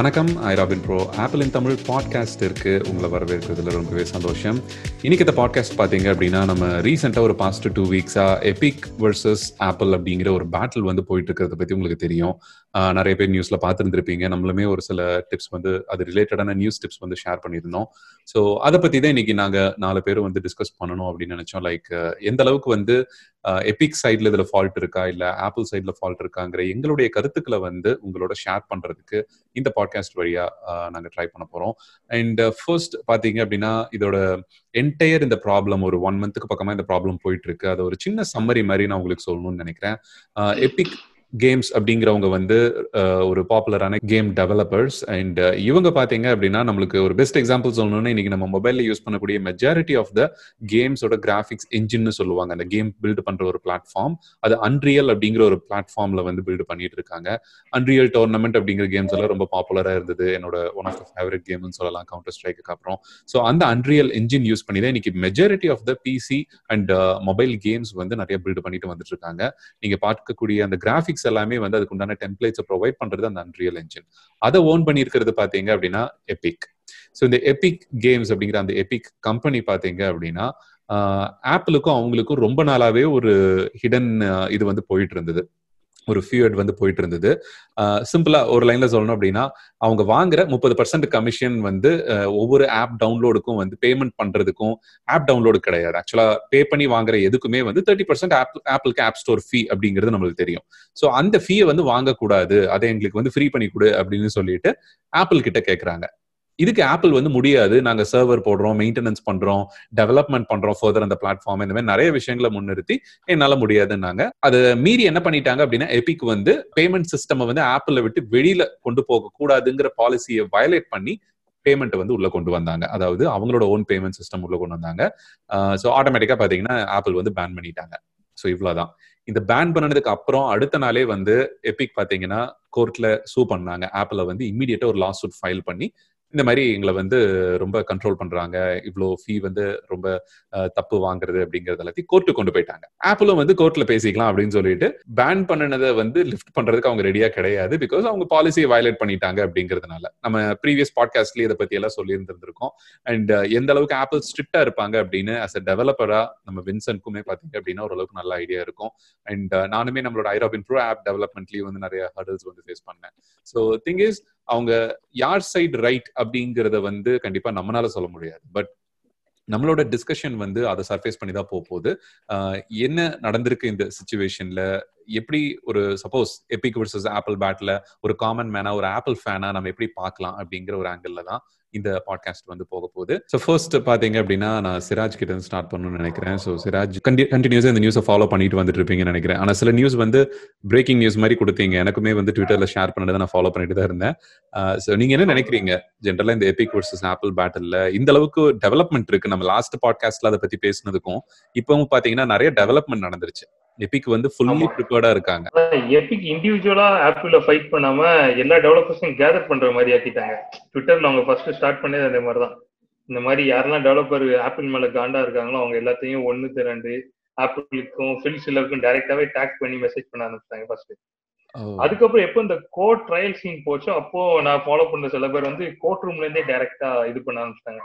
வணக்கம். I Robin bro Apple in Tamil podcast இருக்கு. உங்களை வரவேற்கிறதுல ரொம்பவே சந்தோஷம். இன்னைக்கு இந்த பாட்காஸ்ட் பார்த்தீங்க அப்படின்னா நம்ம ரீசெண்டாக ஒரு பாஸ்ட் டூ வீக்ஸா எபிக் வர்சஸ் ஆப்பிள் அப்படிங்கிற ஒரு பேட்டில் வந்து போயிட்டு இருக்கிறத பத்தி உங்களுக்கு தெரியும். நிறைய பேர் நியூஸ்ல பார்த்துருந்துருப்பீங்க. நம்மளுமே ஒரு சில டிப்ஸ் வந்து அது ரிலேட்டடான நியூஸ் டிப்ஸ் வந்து ஷேர் பண்ணியிருந்தோம். ஸோ அதை பத்தி தான் இன்னைக்கு நாங்க நாலு பேரும் வந்து டிஸ்கஸ் பண்ணணும் அப்படின்னு நினைச்சோம். லைக் எந்த அளவுக்கு வந்து எபிக் சைட்ல இதுல ஃபால்ட் இருக்கா? இல்ல ஆப்பிள் சைட்ல ஃபால்ட் இருக்காங்கிற எங்களுடைய கருத்துக்களை வந்து உங்களோட ஷேர் பண்றதுக்கு இந்த பாட்காஸ்ட் வழியா நாங்க ட்ரை பண்ண போறோம். அண்ட் ஃபர்ஸ்ட் uh, பாத்தீங்க அப்படின்னா இதோட என்டையர் இந்த ப்ராப்ளம் ஒரு ஒன் மந்த்துக்கு பக்கமா இந்த ப்ராப்ளம் போயிட்டு இருக்கு. அது ஒரு சின்ன சம்மரி மாதிரி நான் உங்களுக்கு சொல்லணும்னு நினைக்கிறேன். எபிக் கேம்ஸ் அப்படிங்கிறவங்க வந்து ஒரு பாப்புலரான கேம் டெவலப்பர்ஸ் அண்ட் இவங்க பாத்தீங்க அப்படின்னா நம்மளுக்கு ஒரு பெஸ்ட் எக்ஸாம்பிள் சொல்லணும்னா இன்னைக்கு நம்ம மொபைல்ல யூஸ் பண்ணக்கூடிய மெஜாரிட்டி ஆஃப் த கேம்ஸோட கிராஃபிக்ஸ் இன்ஜின்னு சொல்லுவாங்க. அந்த கேம் பில்ட் பண்ற ஒரு பிளாட்ஃபார்ம் அது அன்ரியல் அப்படிங்கிற ஒரு பிளாட்ஃபார்ம்ல வந்து பில்ட் பண்ணிட்டு இருக்காங்க. அன்ரியல் டோர்னமெண்ட் அப்படிங்கிற கேம்ஸ் எல்லாம் ரொம்ப பாப்புலரா இருந்தது. என்னோட ஒன் ஆஃப் த ஃபேவரட் கேம்னு சொல்லலாம் கவுண்டர் ஸ்ட்ரைக்கு அப்புறம். ஸோ அந்த அன்ரியல் இன்ஜின் யூஸ் பண்ணி தான் இன்னைக்கு majority of the PC and mobile games வந்து நிறைய பில்ட் பண்ணிட்டு வந்துட்டு இருக்காங்க. நீங்க பார்க்கக்கூடிய அந்த கிராஃபிக்ஸ் திங்ஸ் எல்லாமே வந்து அதுக்கு உண்டான டெம்ப்ளேட்ஸை ப்ரொவைட் பண்றது அந்த அன்ரியல் என்ஜின் அதை ஓன் பண்ணியிருக்கிறது பாத்தீங்க அப்படின்னா எபிக் ஸோ இந்த எபிக் கேம்ஸ் அப்படிங்கிற அந்த எபிக் கம்பெனி பாத்தீங்க அப்படின்னா ஆப்பிளுக்கும் அவங்களுக்கும் ரொம்ப நாளாவே ஒரு ஹிடன் இது வந்து போயிட்டு இருந்தது. ஒரு ஃபியூட் வந்து போயிட்டு இருந்தது சிம்பிளா ஒரு லைன்ல சொல்லணும் அப்படின்னா அவங்க வாங்குற முப்பது பர்சன்ட் கமிஷன் வந்து ஒவ்வொரு ஆப் டவுன்லோடுக்கும் வந்து பேமெண்ட் பண்றதுக்கும் ஆப் டவுன்லோடு கிடையாது. ஆக்சுவலா பே பண்ணி வாங்குற எதுக்குமே வந்து தேர்ட்டி பர்சன்ட் ஆப் ஆப்பிளுக்கு ஆப் ஸ்டோர் ஃபீ அப்படிங்கிறது நம்மளுக்கு தெரியும். ஸோ அந்த ஃபீயை வந்து வாங்கக்கூடாது. அதை எங்களுக்கு வந்து ஃப்ரீ பண்ணி கொடு அப்படின்னு சொல்லிட்டு ஆப்பிள் கிட்ட கேட்கறாங்க இதுக்கு ஆப்பிள் வந்து முடியாது. நாங்க சர்வர் போடுறோம் மெயின்டெனன்ஸ் பண்றோம் டெவலப்மெண்ட் பண்றோம் ஃபர்தர் அந்த பிளாட்ஃபார்ம் இந்த மாதிரி நிறைய விஷயங்களை முன்னிறுத்தி என்னால முடியாதுன்னாங்க. அது மீறி என்ன பண்ணிட்டாங்க அப்படின்னா எபிக் வந்து பேமெண்ட் சிஸ்டம் வந்து ஆப்பிள விட்டு வெளியில கொண்டு போக கூடாதுங்கிற பாலிசியை வயலேட் பண்ணி பேமெண்ட் வந்து உள்ள கொண்டு வந்தாங்க. அதாவது அவங்களோட ஓன் பேமெண்ட் சிஸ்டம் உள்ள கொண்டு வந்தாங்க. ஸோ ஆட்டோமேட்டிக்கா பாத்தீங்கன்னா ஆப்பிள் வந்து பேன் பண்ணிட்டாங்க. ஸோ இவ்வளவுதான். இந்த பேன் பண்ணதுக்கு அப்புறம் அடுத்த நாளே வந்து எபிக் பாத்தீங்கன்னா கோர்ட்ல சூ பண்ணாங்க. ஆப்பிள வந்து இம்மீடியட்டா ஒரு லாஸ் சூட் ஃபைல் பண்ணி இந்த மாதிரி எங்களை வந்து ரொம்ப கண்ட்ரோல் பண்றாங்க. இவ்வளோ ஃபீ வந்து ரொம்ப தப்பு வாங்குறது அப்படிங்கறது எல்லாத்தையும் கோர்ட்டு கொண்டு போயிட்டாங்க. ஆப்பிளும் வந்து கோர்ட்ல பேசிக்கலாம் அப்படின்னு சொல்லிட்டு பேன் பண்ணினதை வந்து லிஃப்ட் பண்றதுக்கு அவங்க ரெடியா கிடையாது பிகாஸ் அவங்க பாலிசியை வயலேட் பண்ணிட்டாங்க அப்படிங்கிறதுனால. நம்ம ப்ரீவியஸ் பாட்காஸ்ட்லயே இதை பத்தி எல்லாம் சொல்லி இருந்திருக்கோம் அண்ட் எந்த அளவுக்கு ஆப்பிள் ஸ்ட்ரிக்டா இருப்பாங்க அப்படின்னு அஸ் அ டெவலப்பரா நம்ம வின்சென்ட்க்குமே பாத்தீங்க அப்படின்னா ஓரளவுக்கு நல்ல ஐடியா இருக்கும். அண்ட் நானுமே நம்மளோட ஐராபின் ப்ரோ ஆப் டெவலப்மெண்ட்லயும் வந்து நிறைய ஹர்டல்ஸ் வந்து ஃபேஸ் பண்ணேன். ஸோ திங் இஸ் அவங்க யார் சைடு ரைட் அப்படிங்கிறத வந்து கண்டிப்பா நம்மளால சொல்ல முடியாது. பட் நம்மளோட டிஸ்கஷன் வந்து அதை சர்ஃபேஸ் பண்ணி தான் போக போகுது என்ன நடந்திருக்கு இந்த சுச்சுவேஷன்ல எப்படி ஒரு சப்போஸ் எபிக் வர்சஸ் ஆப்பிள் பேட்ல ஒரு காமன் மேனா ஒரு ஆப்பிள் ஃபேனா நம்ம எப்படி பார்க்கலாம் அப்படிங்கிற ஒரு ஆங்கிள் தான் இந்த பாட்காஸ்ட் வந்து போக போகுது. ஸோ ஃபர்ஸ்ட் பாத்தீங்க அப்படின்னா நான் சிராஜ் கிட்ட இருந்து ஸ்டார்ட் பண்ணணும்னு நினைக்கிறேன். ஸோ சிராஜ் கண்டினியூஸாக இந்த நியூஸை ஃபாலோ பண்ணிட்டு வந்துட்டு இருப்பீங்கன்னு நினைக்கிறேன். ஆனா சில நியூஸ் வந்து பிரேக்கிங் நியூஸ் மாதிரி கொடுத்தீங்க. எனக்குமே வந்து ட்விட்டர்ல ஷேர் பண்ணதை நான் ஃபாலோ பண்ணிட்டு தான் இருந்தேன். ஸோ நீங்க என்ன நினைக்கிறீங்க? ஜென்ரலாக இந்த எபிக் வர்சஸ் ஆப்பிள் பேட்டில் இந்த அளவுக்கு டெவலப்மெண்ட் இருக்கு. நம்ம லாஸ்ட் பாட்காஸ்ட்ல அதை பத்தி பேசினதுக்கும் இப்பவும் பார்த்தீங்கன்னா நிறைய டெவலப்மெண்ட் நடந்துருச்சு. எபிக் வந்து ஃபுல்லி ப்ரிப்பேர்டா இருக்காங்க. எபிக் இண்டிவிஜுவலா ஆப்பிள்ல ஃபைட் பண்ணாம எல்லா டெவலப்பர்ஸும் கேதர் பண்ற மாதிரி ஆக்கிட்டாங்க. ட்விட்டர்ல அவங்க ஃபர்ஸ்ட் ஸ்டார்ட் பண்ணது அதே மாதிரி தான் இந்த மாதிரி யாரெல்லாம் டெவலப்பர் ஆப்பிள் மேல காண்டா இருக்காங்களோ அவங்க எல்லாத்தையும் ஒன்னு திரண்டு ஆப்பிளுக்கும் ஃபில் சில்லருக்கும் டைரக்டாவே டேக் பண்ணி மெசேஜ் பண்ண ஆரம்பிச்சிட்டாங்க ஃபர்ஸ்ட் அதுக்கப்புறம் எப்போ இந்த கோட் ட்ரையல் சீன் போச்சோ அப்போ நான் ஃபாலோ பண்ண சில பேர் வந்து கோர்ட் ரூம்ல இருந்தே டைரக்டா இது பண்ண ஆரம்பிச்சிட்டாங்க.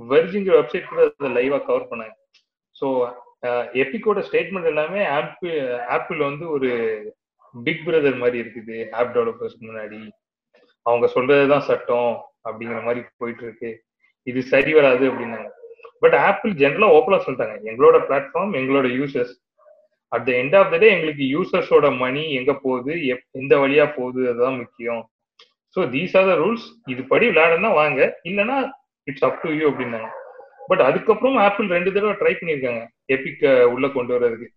வெர்ஜிங்கிற வெப்சைட் கூட லைவா கவர் பண்ணாங்க. ஸோ எப்பிக்கோட ஸ்டேட்மெண்ட் எல்லாமே ஆப்பிள் ஆப்பிள் வந்து ஒரு பிக் பிரதர் மாதிரி இருக்குது ஆப் டெவலப்பர்ஸ் முன்னாடி. அவங்க சொல்றதுதான் சட்டம் அப்படிங்கிற மாதிரி போயிட்டு இருக்கு இது சரி வராது அப்படின்னாங்க. பட் ஆப்பிள் ஜென்ரலா ஓப்பனா சொல்லிட்டாங்க. எங்களோட பிளாட்ஃபார்ம் எங்களோட users at the end of the day எங்களுக்கு யூசர்ஸோட மணி எங்க போகுது எந்த வழியா போகுது அதுதான் முக்கியம். So these are the rules இது படி விளையாடுனா வாங்க. இல்லைன்னா இட்ஸ் அப் டு யூ அப்படின்னாங்க. பட் அதுக்கப்புறம் ஆப்பிள் ரெண்டு தடவை ட்ரை பண்ணியிருக்காங்க. எபிக் உள்ள கொண்டு வர்றதுக்கு.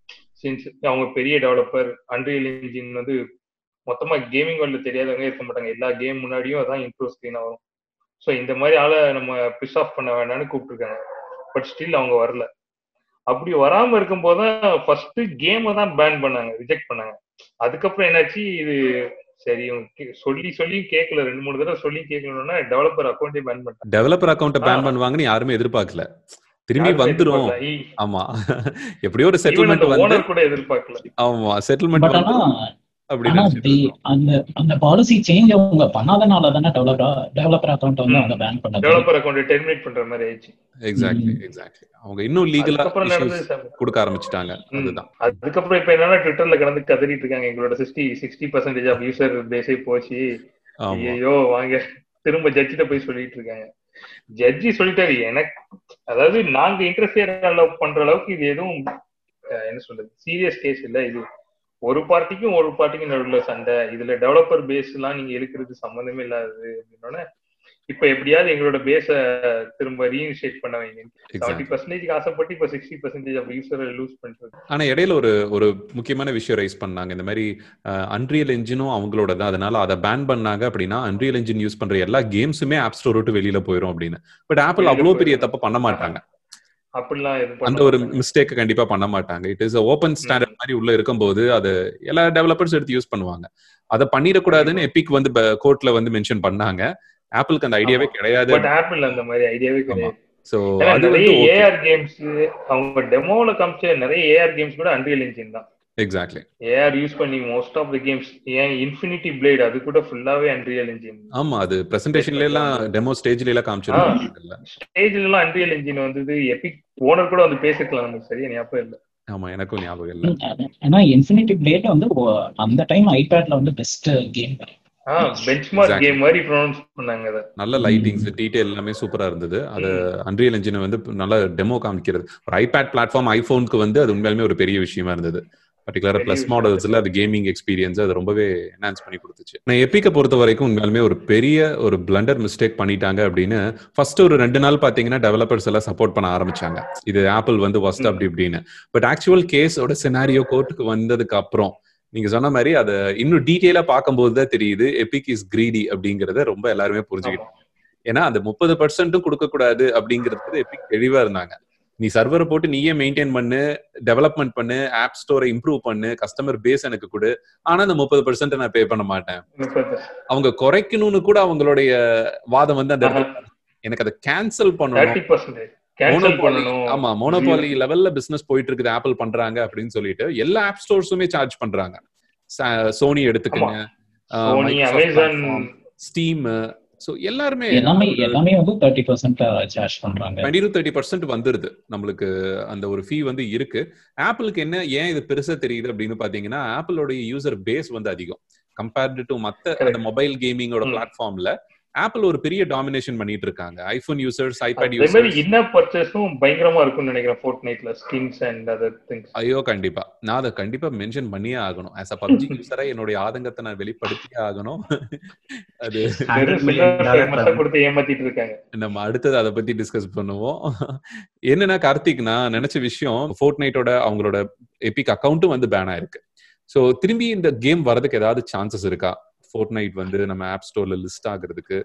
சின்ஸ் அவங்க பெரிய டெவலப்பர் அன்ரியல் இன்ஜின் வந்து மொத்தமா கேமிங் வேர்ல்டு தெரியாதவங்க இருக்க மாட்டாங்க. எல்லா கேம் முன்னாடியும் அதான் இம்ப்ரூவ் ஸ்க்ரீனாக வரும் ஸோ இந்த மாதிரி ஆளை நம்ம பிஸ் ஆஃப் பண்ண வேண்டாம்னு கூப்பிட்டுருக்காங்க. பட் ஸ்டில் அவங்க வரல. அப்படி வராம இருக்கும்போது தான் ஃபர்ஸ்ட் கேமை தான் பேன் பண்ணாங்க ரிஜெக்ட் பண்ணாங்க. அதுக்கப்புறம் என்னாச்சு? இது சரி சொல்லி சொல்லி கேட்கல ரெண்டு மூணு தடவை சொல்லி கேட்கணும்னா டெவலப்பர் அக்கௌண்ட்டே பேன் பண்ணிட்டாங்க. டெவலப்பர் அக்கௌண்ட் பேன் பண்ணுவாங்கன்னு யாருமே எதிர்பார்க்கல. திரும்பி வந்துரும். ஆமா. எப்படியோ ஒரு செட்டில்மெண்ட் வந்து கூட எதிர்பார்க்கல. ஆமா செட்டில்மெண்ட் பட் ஆனா அப்படின்னு ஆனா நினைச்சிட்டு they- இருக்கோம். அந்த அந்த பாலிசி சேஞ்ச் அவங்க பண்ணாதனால தானே டெவலப்பர் டெவலப்பர் அக்கௌண்ட் வந்து ம். அவங்க பேன் பண்ணது டெவலப்பர் அக்கௌண்ட் டெர்மினேட் பண்ற மாதிரி ஆயிடுச்சு. எக்ஸாக்ட்லி. எக்ஸாக்ட்லி அவங்க இன்னும் லீகலா. கொடுக்க ஆரம்பிச்சிட்டாங்க. அதுதான். அதுக்கப்புறம் இப்ப என்னன்னா ட்விட்டர்ல கடந்து கதறிட்டு இருக்காங்க. எங்களோட sixty sixty percentage of user பேஸே போச்சு. ஐயோ வாங்க. திரும்ப ஜட்ஜிட்ட போய் சொல்லிட்டு இருக்காங்க. ஜட்ஜி சொல்லிட்டாரு எனக்கு அதாவது நாங்க இன்டர்ஃபியர் அலோவ் பண்ற அளவுக்கு இது எதுவும் என்ன சொல்றது சீரியஸ் கேஸ் இல்ல இது. ஒரு பார்ட்டிக்கும் ஒரு பார்ட்டிக்கும் நடுவில் சண்டை. இதுல டெவலப்பர் பேஸ் எல்லாம் நீங்க இழுக்கிறது சம்மந்தமே இல்லாதது அப்படின்னோடனே இப்ப எப்படியாவது எங்களோட பேஸ திரும்ப ரீஇனிஷியேட் பண்ண வைங்க. செவன்டி பர்சன்டேஜ் ஆசைப்பட்டு இப்ப சிக்ஸ்டி பர்சன்டேஜ் ஆஃப் யூசரை லூஸ் பண்ணிட்டு ஆனா இடையில ஒரு ஒரு முக்கியமான விஷயம் ரைஸ் பண்ணாங்க. இந்த மாதிரி அன்ரியல் என்ஜினும் அவங்களோட தான். அதனால அதை பேன் பண்ணாங்க அப்படின்னா அன்ரியல் என்ஜின் யூஸ் பண்ற எல்லா கேம்ஸுமே ஆப் ஸ்டோர் விட்டு வெளியில போயிடும் அப்படின்னு. பட் ஆப்பிள் அவ்வளவு பெரிய. தப்பு பண்ண மாட்டாங்க. அப்படிலாம் அந்த ஒரு. மிஸ்டேக் கண்டிப்பா பண்ண மாட்டாங்க. இட் இஸ் ஓப்பன் ஸ்டாண்டர்ட் மாதிரி உள்ள இருக்கும்போது அது எல்லா டெவலப்பர்ஸ் எடுத்து யூஸ் பண்ணுவாங்க. அதை பண்ணிடக்கூடாதுன்னு எபிக் வந்து கோர்ட்ல வந்து மென்ஷன் பண்ணாங்க. ஆப்பிளுக்கு அந்த ஐடியாவே. கிடையாது. பட் ஆப்பிள் அந்த மாதிரி ஐடியாவே கிடையாது. சோ அது வந்து ஏஆர் கேம்ஸ் அவங்க டெமோல காமிச்ச நிறைய ஏஆர் கேம்ஸ் கூட அன்ரியல் என்ஜின் தான். எக்ஸாக்ட்லி ஏஆர் யூஸ் பண்ணி மோஸ்ட் ஆஃப் த கேம்ஸ் ஏன் இன்ஃபினிட்டி பிளேட் அது கூட ஃபுல்லாவே அன்ரியல் என்ஜின் ஆமா அது பிரசன்டேஷன்ல எல்லாம் டெமோ ஸ்டேஜ்ல எல்லாம் காமிச்சிருக்காங்கல்ல ஸ்டேஜ்ல எல்லாம் அன்ரியல் என்ஜின் வந்தது. எபிக் ஓனர் கூட வந்து பேசிக்கலாம் நமக்கு சரியா? ஞாபகம் இல்ல. ஆமா எனக்கும் ஞாபகம் இல்ல. ஆனா இன்ஃபினிட்டி பிளேட் வந்து அந்த டைம் ஐபேட்ல வந்து பெஸ்ட் கேம் பெஞ்ச்மார்க். கேம் மாதிரி ப்ரொனவுன்ஸ் பண்ணாங்க அதை. நல்ல லைட்டிங்ஸ் டீடைல் எல்லாமே சூப்பரா இருந்தது. அது அன்ரியல் என்ஜினை வந்து நல்ல டெமோ காமிக்கிறது. ஒரு ஐபேட் பிளாட்ஃபார்ம் ஐபோனுக்கு வந்து அது உண்மையாலுமே ஒரு பெரிய விஷயமா இருந்தது. பர்டிகுலரா பெரிய பிளஸ். மாடல்ஸ்ல அது. கேமிங் எக்ஸ்பீரியன்ஸ் அது ரொம்பவே என்ஹான்ஸ் பண்ணி கொடுத்துச்சு. நான் எப்பிக்கை பொறுத்த வரைக்கும் உண்மையாலுமே ஒரு பெரிய ஒரு பிளண்டர் மிஸ்டேக் பண்ணிட்டாங்க அப்படின்னு ஃபர்ஸ்ட் ஒரு ரெண்டு நாள் பாத்தீங்கன்னா டெவலப்பர்ஸ் எல்லாம் சப்போர்ட் பண்ண ஆரம்பிச்சாங்க. இது ஆப்பிள் வந்து ஃபர்ஸ்ட் அப்படி இப்படின்னு. பட் ஆக்சுவல் கேஸோட சினாரியோ கோர்ட்டுக்கு வந்ததுக்கு அப்புறம் நீங்க சொன்ன மாதிரி அதை இன்னும் டீட்டெயிலா பார்க்கும்போது தான் தெரியுது எபிக் இஸ் கிரீடி அப்படிங்கறத ரொம்ப எல்லாருமே புரிஞ்சுக்கிட்டாங்க. ஏன்னா அந்த முப்பது பர்சன்ட்டும் கொடுக்க கூடாது அப்படிங்கிறது எபிக் தெளிவா இருந்தாங்க. நீ சர்வரை போட்டு நீயே மெயின்டைன் பண்ணு டெவலப்மெண்ட் பண்ணு ஆப் ஸ்டோரை இம்ப்ரூவ் பண்ணு கஸ்டமர் பேஸ் எனக்கு கொடு. ஆனா அந்த முப்பது பர்சன்ட் நான் பே பண்ண மாட்டேன். அவங்க குறைக்கணும்னு கூட அவங்களுடைய வாதம் வந்து அந்த இடத்துல எனக்கு அதை கேன்சல் பண்ணணும். மோனோபாலி ஆமா மோனோபாலி லெவல்ல பிசினஸ் போயிட்டு இருக்குது ஆப்பிள் பண்றாங்க அப்படின்னு சொல்லிட்டு எல்லா ஆப் ஸ்டோர்ஸுமே சார்ஜ் பண்றாங்க. சோனி எடுத்துக்கங்க. ஸ்டீம் சோ எல்லாருமே எல்லாமே எல்லாமே வந்து தேர்ட்டி பர்சன்ட் சார்ஜ் பண்றாங்க. டுவெண்ட்டி டு தேர்ட்டி பர்சன்ட் வந்துருது. நம்மளுக்கு அந்த ஒரு ஃபீ வந்து இருக்கு. ஆப்பிளுக்கு என்ன ஏன் இது பெருசா தெரியுது அப்படின்னு பாத்தீங்கன்னா ஆப்பிளோட யூசர் பேஸ் வந்து அதிகம். கம்பேர்டு டு மத்த அந்த மொபைல் கேமிங்கோட. பிளாட்ஃபார்ம்ல ஆப்பிள் ஒரு பெரிய டாமினேஷன் பண்ணிட்டு இருக்காங்க ஐபோன் யூசர்ஸ் ஐபேட் அதே மாதிரி யூசர்ஸ் இன்னர் பர்ச்சேஸும் பயங்கரமா இருக்கும்னு நினைக்கிறேன் ஃபோர்ட் நைட்ல ஸ்கின்ஸ் அண்ட் அதர் திங்ஸ் ஐயோ கண்டிப்பா. நான் அதை கண்டிப்பா மென்ஷன் பண்ணியே ஆகணும். ஆஸ் அ பப்ஜி யூசரா என்னுடைய ஆதங்கத்தை நான் வெளிப்படுத்தியே ஆகணும். அது கொடுத்து ஏமாத்திட்டு இருக்காங்க. நம்ம அடுத்தது அதை பத்தி டிஸ்கஸ் பண்ணுவோம். என்னன்னா கார்த்திக் நான் நினைச்ச விஷயம் ஃபோர்ட் நைட்டோட அவங்களோட எபிக் அக்கௌண்ட்டும் வந்து பேன் ஆயிருக்கு. சோ திரும்பி இந்த கேம் வரதுக்கு ஏதாவது சான்சஸ் இருக்கா? ஃபோர்ட் நைட் வந்து நம்ம ஆப் ஸ்டோர்ல லிஸ்ட் ஆகுறதுக்கு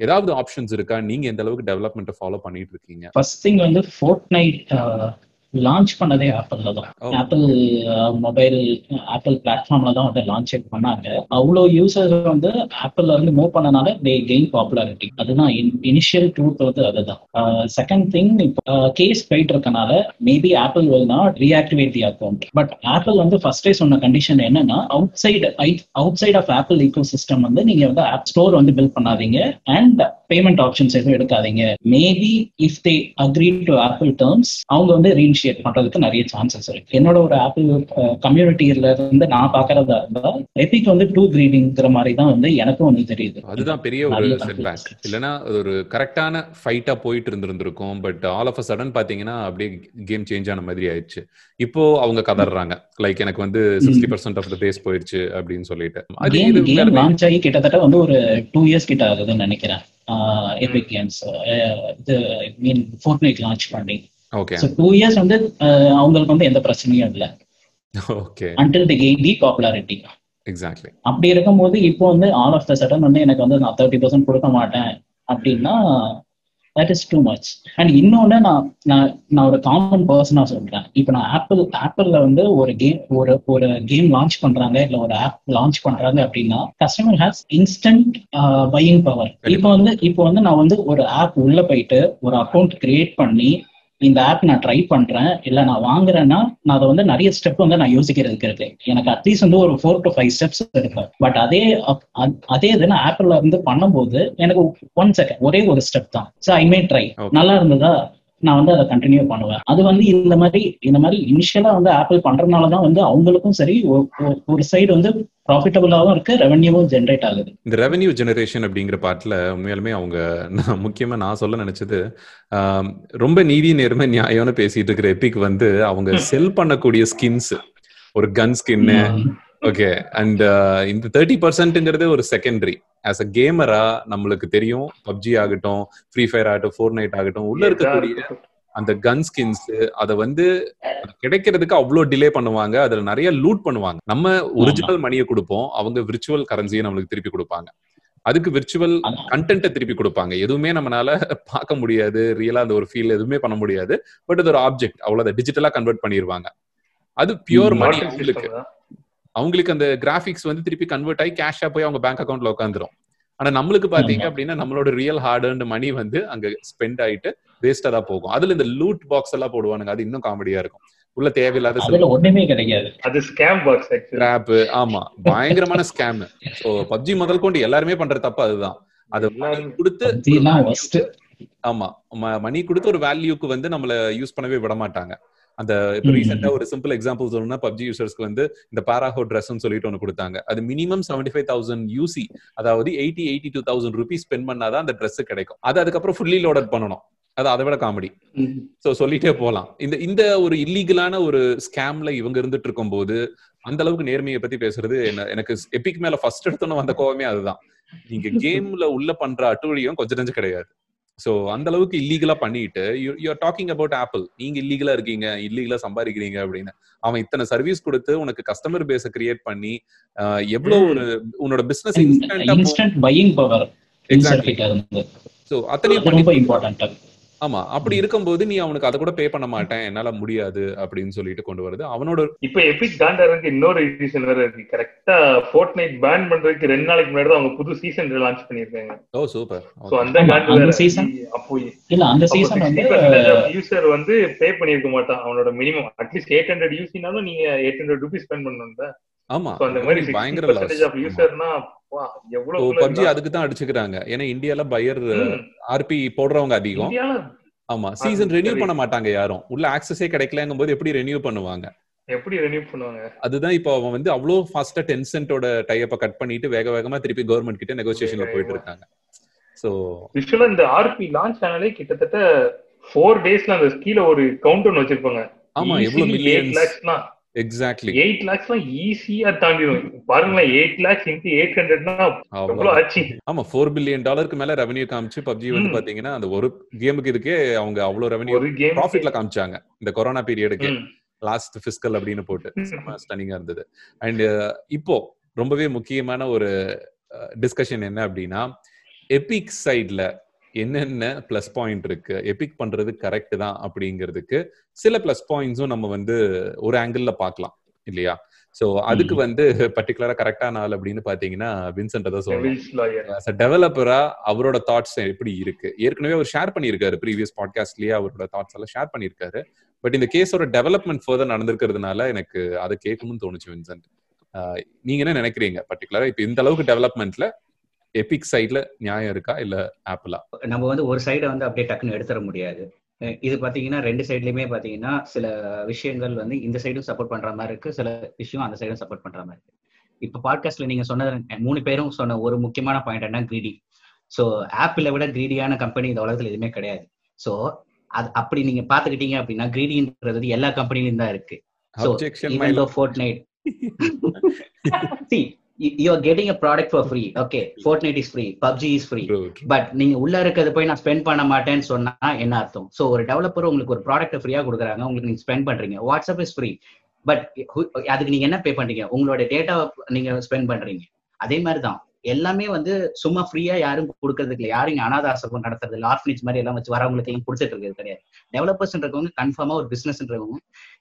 ஏதாவது ஆப்ஷன்ஸ் இருக்கா? நீங்க எந்த அளவுக்கு டெவலப்மெண்ட் ஃபாலோ பண்ணிட்டு இருக்கீங்க? ஃபர்ஸ்ட் திங் வந்து ஃபோர்ட் நைட் லான்ச் பண்ணதே ஆப்பிள்ல தான். ஆப்பிள் மொபைல் ஆப்பிள் பிளாட்ஃபார்ம்ல தான் வந்து லான்ச் பண்ணாங்க. அவ்வளோ யூசர்ஸ் வந்து ஆப்பிள்ல இருந்து மூவ் பண்ணனால தே கெயின் பாப்புலாரிட்டி அதுதான் இனிஷியல் ட்ரூத் வந்து அதுதான். செகண்ட் திங் இப்போ கேஸ் போயிட்டு இருக்கனால maybe Apple will not reactivate the account but Apple வந்து ஃபர்ஸ்டே சொன்ன கண்டிஷன் என்னன்னா outside outside of Apple ecosystem வந்து நீங்க வந்து ஆப் ஸ்டோர் வந்து பில்ட் பண்ணாதீங்க. அண்ட் பேமெண்ட் ஆப்ஷன்ஸ் எதுவும் எடுக்காதீங்க. Maybe if they agree to Apple terms அவங்க வந்து ரீஇனிஷியேட் பண்றதுக்கு நிறைய சான்சஸ் இருக்கு. என்னோட ஒரு ஆப்பிள் கம்யூனிட்டியில இருந்து நான் பாக்குறதா இருந்தா எபிக் வந்து டூ கிரீடிங்கிற மாதிரி தான் வந்து எனக்கும் வந்து தெரியுது. அதுதான் பெரிய ஒரு செட்பேக். இல்லைன்னா ஒரு கரெக்டான ஃபைட்டா போயிட்டு இருந்திருந்திருக்கும். But all of a sudden பாத்தீங்கன்னா அப்படியே கேம் சேஞ்ச் ஆன மாதிரி ஆயிடுச்சு. இப்போ அவங்க கதறாங்க லைக் எனக்கு வந்து sixty percent of the base போயிடுச்சு அப்படின்னு சொல்லிட்டு. அது லான்ச் ஆகி கிட்டத்தட்ட வந்து ஒரு டூ இயர்ஸ் கிட்ட ஆகுதுன்னு நினைக்கிறேன். எபிக் கேம்ஸ் இது மீன் ஃபோர்ட் நைட் லான்ச் பண்ணி. ஓகே டூ இயர்ஸ் வந்து அவங்களுக்கு வந்து எந்த பிரச்சனையும் இல்லை. Okay until the gain the popularity exactly அப்படி இருக்கும்போது இப்போ வந்து ஆல் ஆஃப் த சடன் வந்து எனக்கு வந்து நான் தேர்ட்டி பர்சன்ட் கொடுக்க மாட்டேன். அப்படின்னா that is too much and இன்னொன்னு நான் நான் நான் ஒரு காமன் பர்சனா சொல்றேன். இப்போ நான் ஆப்பிள் ஆப்பிள்ல வந்து ஒரு கேம் ஒரு ஒரு கேம் லான்ச் பண்றாங்க இல்ல ஒரு ஆப் லான்ச் பண்றாங்க அப்படின்னா customer has instant buying power இப்போ வந்து இப்போ வந்து நான் வந்து ஒரு ஆப் உள்ள போயிட்டு ஒரு அக்கௌண்ட் கிரியேட் பண்ணி இந்த ஆப் நான் ட்ரை பண்றேன். இல்ல நான் வாங்குறேன்னா நான் அதை வந்து நிறைய ஸ்டெப் வந்து நான் யோசிக்கிறதுக்கு இருக்கு. எனக்கு அட்லீஸ்ட் வந்து ஒரு ஃபோர் டு ஃபைவ் ஸ்டெப்ஸ் இருக்கு. பட் அதே அத்- இது நான் ஆப்பிள்ல இருந்து பண்ணும்போது எனக்கு ஒன் செகண்ட் ஒரே ஒரு ஸ்டெப் தான். So I may try. நல்லா இருந்ததா? நான் வந்து அதை கண்டினியூ பண்ணுவேன். அது வந்து இந்த மாதிரி இந்த மாதிரி இனிஷியலா வந்து ஆப்பிள் பண்றதுனால தான் வந்து அவங்களுக்கும் சரி ஒரு சைடு வந்து ப்ராஃபிட்டபுளாகவும் இருக்கு ரெவன்யூவும் ஜென்ரேட் ஆகுது. இந்த ரெவென்யூ ஜெனரேஷன் அப்படிங்கிற பாட்டில் உண்மையாலுமே அவங்க நான் முக்கியமா நான் சொல்ல நினைச்சது ரொம்ப நீதி நேர்மை நியாயம்னு பேசிட்டு இருக்கிற எபிக் வந்து அவங்க செல் பண்ணக்கூடிய ஸ்கின்ஸ் ஒரு கன் ஸ்கின்னு ஓகே அண்ட் இந்த தேர்ட்டி பர்சன்ட்ங்கிறது ஒரு செகண்டரி ஆஸ் அ கேமரா நம்மளுக்கு தெரியும் பப்ஜி ஆகட்டும் ஃப்ரீ ஃபயர் ஆகட்டும் ஃபோர் நைட் ஆகட்டும் உள்ள இருக்கக்கூடிய அந்த கன் ஸ்கின்ஸ் அத வந்து கிடைக்கிறதுக்கு அவ்வளோ டிலே பண்ணுவாங்க அதுல நிறைய லூட் பண்ணுவாங்க. நம்ம ஒரிஜினல் மணியை கொடுப்போம் அவங்க விர்ச்சுவல் கரன்சியை நம்மளுக்கு திருப்பி கொடுப்பாங்க. அதுக்கு விர்ச்சுவல். கண்டென்ட்டை திருப்பி கொடுப்பாங்க. எதுவுமே நம்மளால பார்க்க முடியாது ரியலா அந்த ஒரு ஃபீல் எதுவுமே பண்ண முடியாது. பட் அது ஒரு ஆப்ஜெக்ட் அவ்வளவுதான். டிஜிட்டலா கன்வெர்ட் பண்ணிடுவாங்க அது பியூர் மணி Barter அவங்களுக்கு. அவங்களுக்கு அந்த கிராபிக்ஸ் வந்து திருப்பி கன்வெர்ட் ஆகி கேஷா போய் அவங்க பேங்க் அக்கௌண்ட்ல உட்காந்துரும் ஆனா நம்மளுக்கு பாத்தீங்க. அப்படின்னா நம்மளோட ரியல் ஹார்ட் அண்ட் மணி வந்து அங்க ஸ்பெண்ட் ஆயிட்டு வேஸ்டா தான் போகும். அதுல இந்த லூட் பாக்ஸ் எல்லாம் போடுவானுங்க அது இன்னும் காமெடியா இருக்கும். உள்ள தேவையில்லாத அதுல ஒண்ணுமே கிடைக்காது அது ஸ்கேம் பாக்ஸ் ட்ராப் ஆமா. பயங்கரமான ஸ்கேம் சோ பப்ஜி முதல் கொண்டு எல்லாருமே பண்ற தப்பு அதுதான். அது கொடுத்து. ஆமா. மணி கொடுத்து ஒரு வேல்யூக்கு வந்து நம்மள யூஸ் பண்ணவே விட மாட்டாங்க. அந்த இப்ப. ரீசெண்டா ஒரு சிம்பிள் எக்ஸாம்பிள் சொல்லணும்னா பப்ஜி யூசர்ஸ்க்கு வந்து இந்த பாராஹோ ட்ரெஸ்ன்னு சொல்லிட்டு ஒன்று கொடுத்தாங்க. அது minimum seventy five thousand UC அதாவது eighty eighty two thousand rupees spend பண்ணாதான் அந்த Dress கிடைக்கும். அது அதுக்கப்புறம் ஃபுல்லி லோடட் பண்ணணும். அது அதை விட காமெடி சோ சொல்லிட்டே போலாம். இந்த இந்த ஒரு இல்லீகலான ஒரு ஸ்கேம்ல இவங்க இருந்துட்டு இருக்கும்போது அந்த அளவுக்கு நேர்மையை பத்தி பேசுறது என்ன எனக்கு எபிக் மேல ஃபர்ஸ்ட் எடுத்தோன்னு வந்த கோவமே அதுதான். நீங்க கேம்ல உள்ள பண்ற அட்டுழியம் கொஞ்சம் நெஞ்சு கிடையாது. சோ அந்த அளவுக்கு இல்லீகலா பண்ணிட்டு யூஆர் டாக்கிங் அபவுட் ஆப்பிள் நீங்க இல்லீகலா இருக்கீங்க இல்லீகலா சம்பாதிக்கிறீங்க அப்படின்னு. அவன் இத்தனை சர்வீஸ் கொடுத்து உனக்கு கஸ்டமர் பேஸ கிரியேட் பண்ணி எவ்வளவு ஒரு உன்னோட பிசினஸ் இன்ஸ்டன்டா பையிங் பவர். இருந்தது சோ அத்தனையும் ரொம்ப இம்பார்ட்டன்ட் ஆமா அப்படி இருக்கும்போது நீ அவனுக்கு அதை கூட பே பண்ண மாட்டேன் என்னால முடியாது அப்படின்னு சொல்லிட்டு கொண்டு வருது. அவனோட இப்ப எபிக் காண்டாருக்கு இன்னொரு ரீசன் வேற இருக்கு. கரெக்டா ஃபோர்ட் நைட் பேன் பண்றதுக்கு ரெண்டு நாளைக்கு முன்னாடி தான் அவங்க புது சீசன் லான்ச் பண்ணிருக்காங்க ஓ சூப்பர் சோ அந்த season- அப்போ இல்ல அந்த சீசன் வந்து யூசர் வந்து பே பண்ணிருக்க மாட்டான். அவனோட minimum at least eight hundred யூசினாலும் நீங்க எயிட் ஹண்ட்ரட் ருபீஸ் ஸ்பெண்ட் பண்ணணும்ல. ஆமா சோ அந்த மாதிரி பயங்கர யூசர்னா பப்ஜி அதுக்கு தான் அடிச்சுக்கிறாங்க. ஏன்னா இந்தியால பையர். ஆர்பி போடுறவங்க அதிகம். ஆமா சீசன் ரெனியூ. பண்ண மாட்டாங்க யாரும். உள்ள ஆக்சஸே கிடைக்கலங்கும் போது எப்படி ரெனியூ பண்ணுவாங்க? எப்படி ரெனியூ பண்ணுவாங்க? அதுதான் இப்போ அவன் வந்து அவ்வளோ ஃபாஸ்டா டென் சென்டோட டைப்பை கட் பண்ணிட்டு வேக வேகமா திருப்பி கவர்மெண்ட் கிட்ட நெகோசியேஷன்ல போயிட்டு. இருக்காங்க. சோ யூஸ்வலா இந்த ஆர்பி லான்ச் ஆனாலே கிட்டத்தட்ட ஃபோர் டேஸ்ல அந்த கீழ ஒரு கவுண்ட் ஒன்று வச்சிருப்பாங்க. ஆமா எவ்வளவு லேக்ஸ்னா எக்ஸாக்ட்லி எயிட் லேக்ஸ்லாம் ஈஸியா தாண்டிடும் பாருங்களேன் எயிட் லேக்ஸ் இன்ட்டு எயிட் ஹண்ட்ரட்னா எவ்வளவு ஆச்சு? ஆமா ஃபோர் பில்லியன் டாலருக்கு மேல ரெவன்யூ காமிச்சு பப்ஜி வந்து. பாத்தீங்கன்னா அந்த ஒரு கேமுக்கு இதுக்கே அவங்க அவ்வளவு ரெவன்யூ ப்ராஃபிட்ல காமிச்சாங்க. இந்த கொரோனா பீரியடுக்கு லாஸ்ட் ஃபிஸ்கல் அப்படின்னு போட்டு. ஸ்டனிங்கா இருந்தது. அண்ட் இப்போ ரொம்பவே முக்கியமான ஒரு டிஸ்கஷன் என்ன அப்படின்னா எபிக் சைட்ல என்னென்ன ப்ளஸ் பாயிண்ட் இருக்கு எபிக் பண்றது கரெக்ட் தான் அப்படிங்கிறதுக்கு சில ப்ளஸ் பாயிண்ட்ஸும் நம்ம வந்து ஒரு ஆங்கிள் பார்க்கலாம் இல்லையா? சோ அதுக்கு வந்து பர்டிகுலரா கரெக்டான ஆள் அப்படின்னு பாத்தீங்கன்னா வின்சென்ட் தான் டெவலப்பரா அவரோட தாட்ஸ் எப்படி இருக்கு? ஏற்கனவே அவர் ஷேர் பண்ணியிருக்காரு ப்ரீவியஸ் பாட்காஸ்ட்லயே அவரோட தாட்ஸ் எல்லாம் ஷேர் பண்ணியிருக்காரு. பட் இந்த கேஸோட டெவலப்மெண்ட் ஃபர்தர் நடந்திருக்கிறதுனால எனக்கு அதை கேட்கணும்னு தோணுச்சு வின்சென்ட் நீங்க என்ன நினைக்கிறீங்க? பர்டிகுலரா இப்ப இந்த அளவுக்கு டெவலப்மெண்ட்ல எபிக் சைட்ல நியாயம் இருக்கா இல்ல ஆப்பிளா நம்ம வந்து ஒரு சைடை வந்து அப்படியே டக்குன்னு எடுத்துட முடியாது. இது பாத்தீங்கன்னா ரெண்டு சைட்லயுமே பாத்தீங்கன்னா சில விஷயங்கள் வந்து இந்த சைடும் சப்போர்ட் பண்ற மாதிரி இருக்கு சில விஷயம் அந்த சைடும் சப்போர்ட் பண்ற மாதிரி இருக்கு. இப்ப பாட்காஸ்ட்ல நீங்க சொன்னது மூணு பேரும் சொன்ன ஒரு முக்கியமான பாயிண்ட் என்ன கிரீடி ஸோ ஆப்பிளை விட கிரீடியான கம்பெனி இந்த உலகத்துல எதுவுமே கிடையாது. ஸோ அது அப்படி நீங்க பாத்துக்கிட்டீங்க அப்படின்னா கிரீடின்றது எல்லா கம்பெனிலும் தான் இருக்கு. You are getting a product for free. Okay, Fortnite is free, PUBG is free. But நீங்க உள்ள இருக்கிறது போய் நான் ஸ்பெண்ட் பண்ண மாட்டேன்னு சொன்னா என்ன அர்த்தம்? சோ ஒரு டெவலப்பர் உங்களுக்கு ஒரு ப்ராடக்ட் ஃப்ரீயா கொடுக்குறாங்க உங்களுக்கு நீங்க ஸ்பெண்ட் பண்றீங்க. வாட்ஸ்அப் இஸ் ஃப்ரீ பட் அதுக்கு நீங்க என்ன பே பண்றீங்க? உங்களோட டேட்டா நீங்க ஸ்பெண்ட் பண்றீங்க. அதே மாதிரி தான் எல்லாமே வந்து சும்மா ஃப்ரீயா யாரும் கொடுக்கறதுக்கு இல்லை. யாரும் இங்க அனாத ஆசிரமம் நடத்துறது இல்லை ஆர்ஃபனேஜ் மாதிரி எல்லாம் வச்சு வரவங்களுக்கு எல்லாம் கொடுத்துட்டு இருக்கிறது கிடையாது. டெவலப்பர்ஸ்ன்றவங்க கன்ஃபார்மா ஒரு பிசினஸ்ன்றவங்க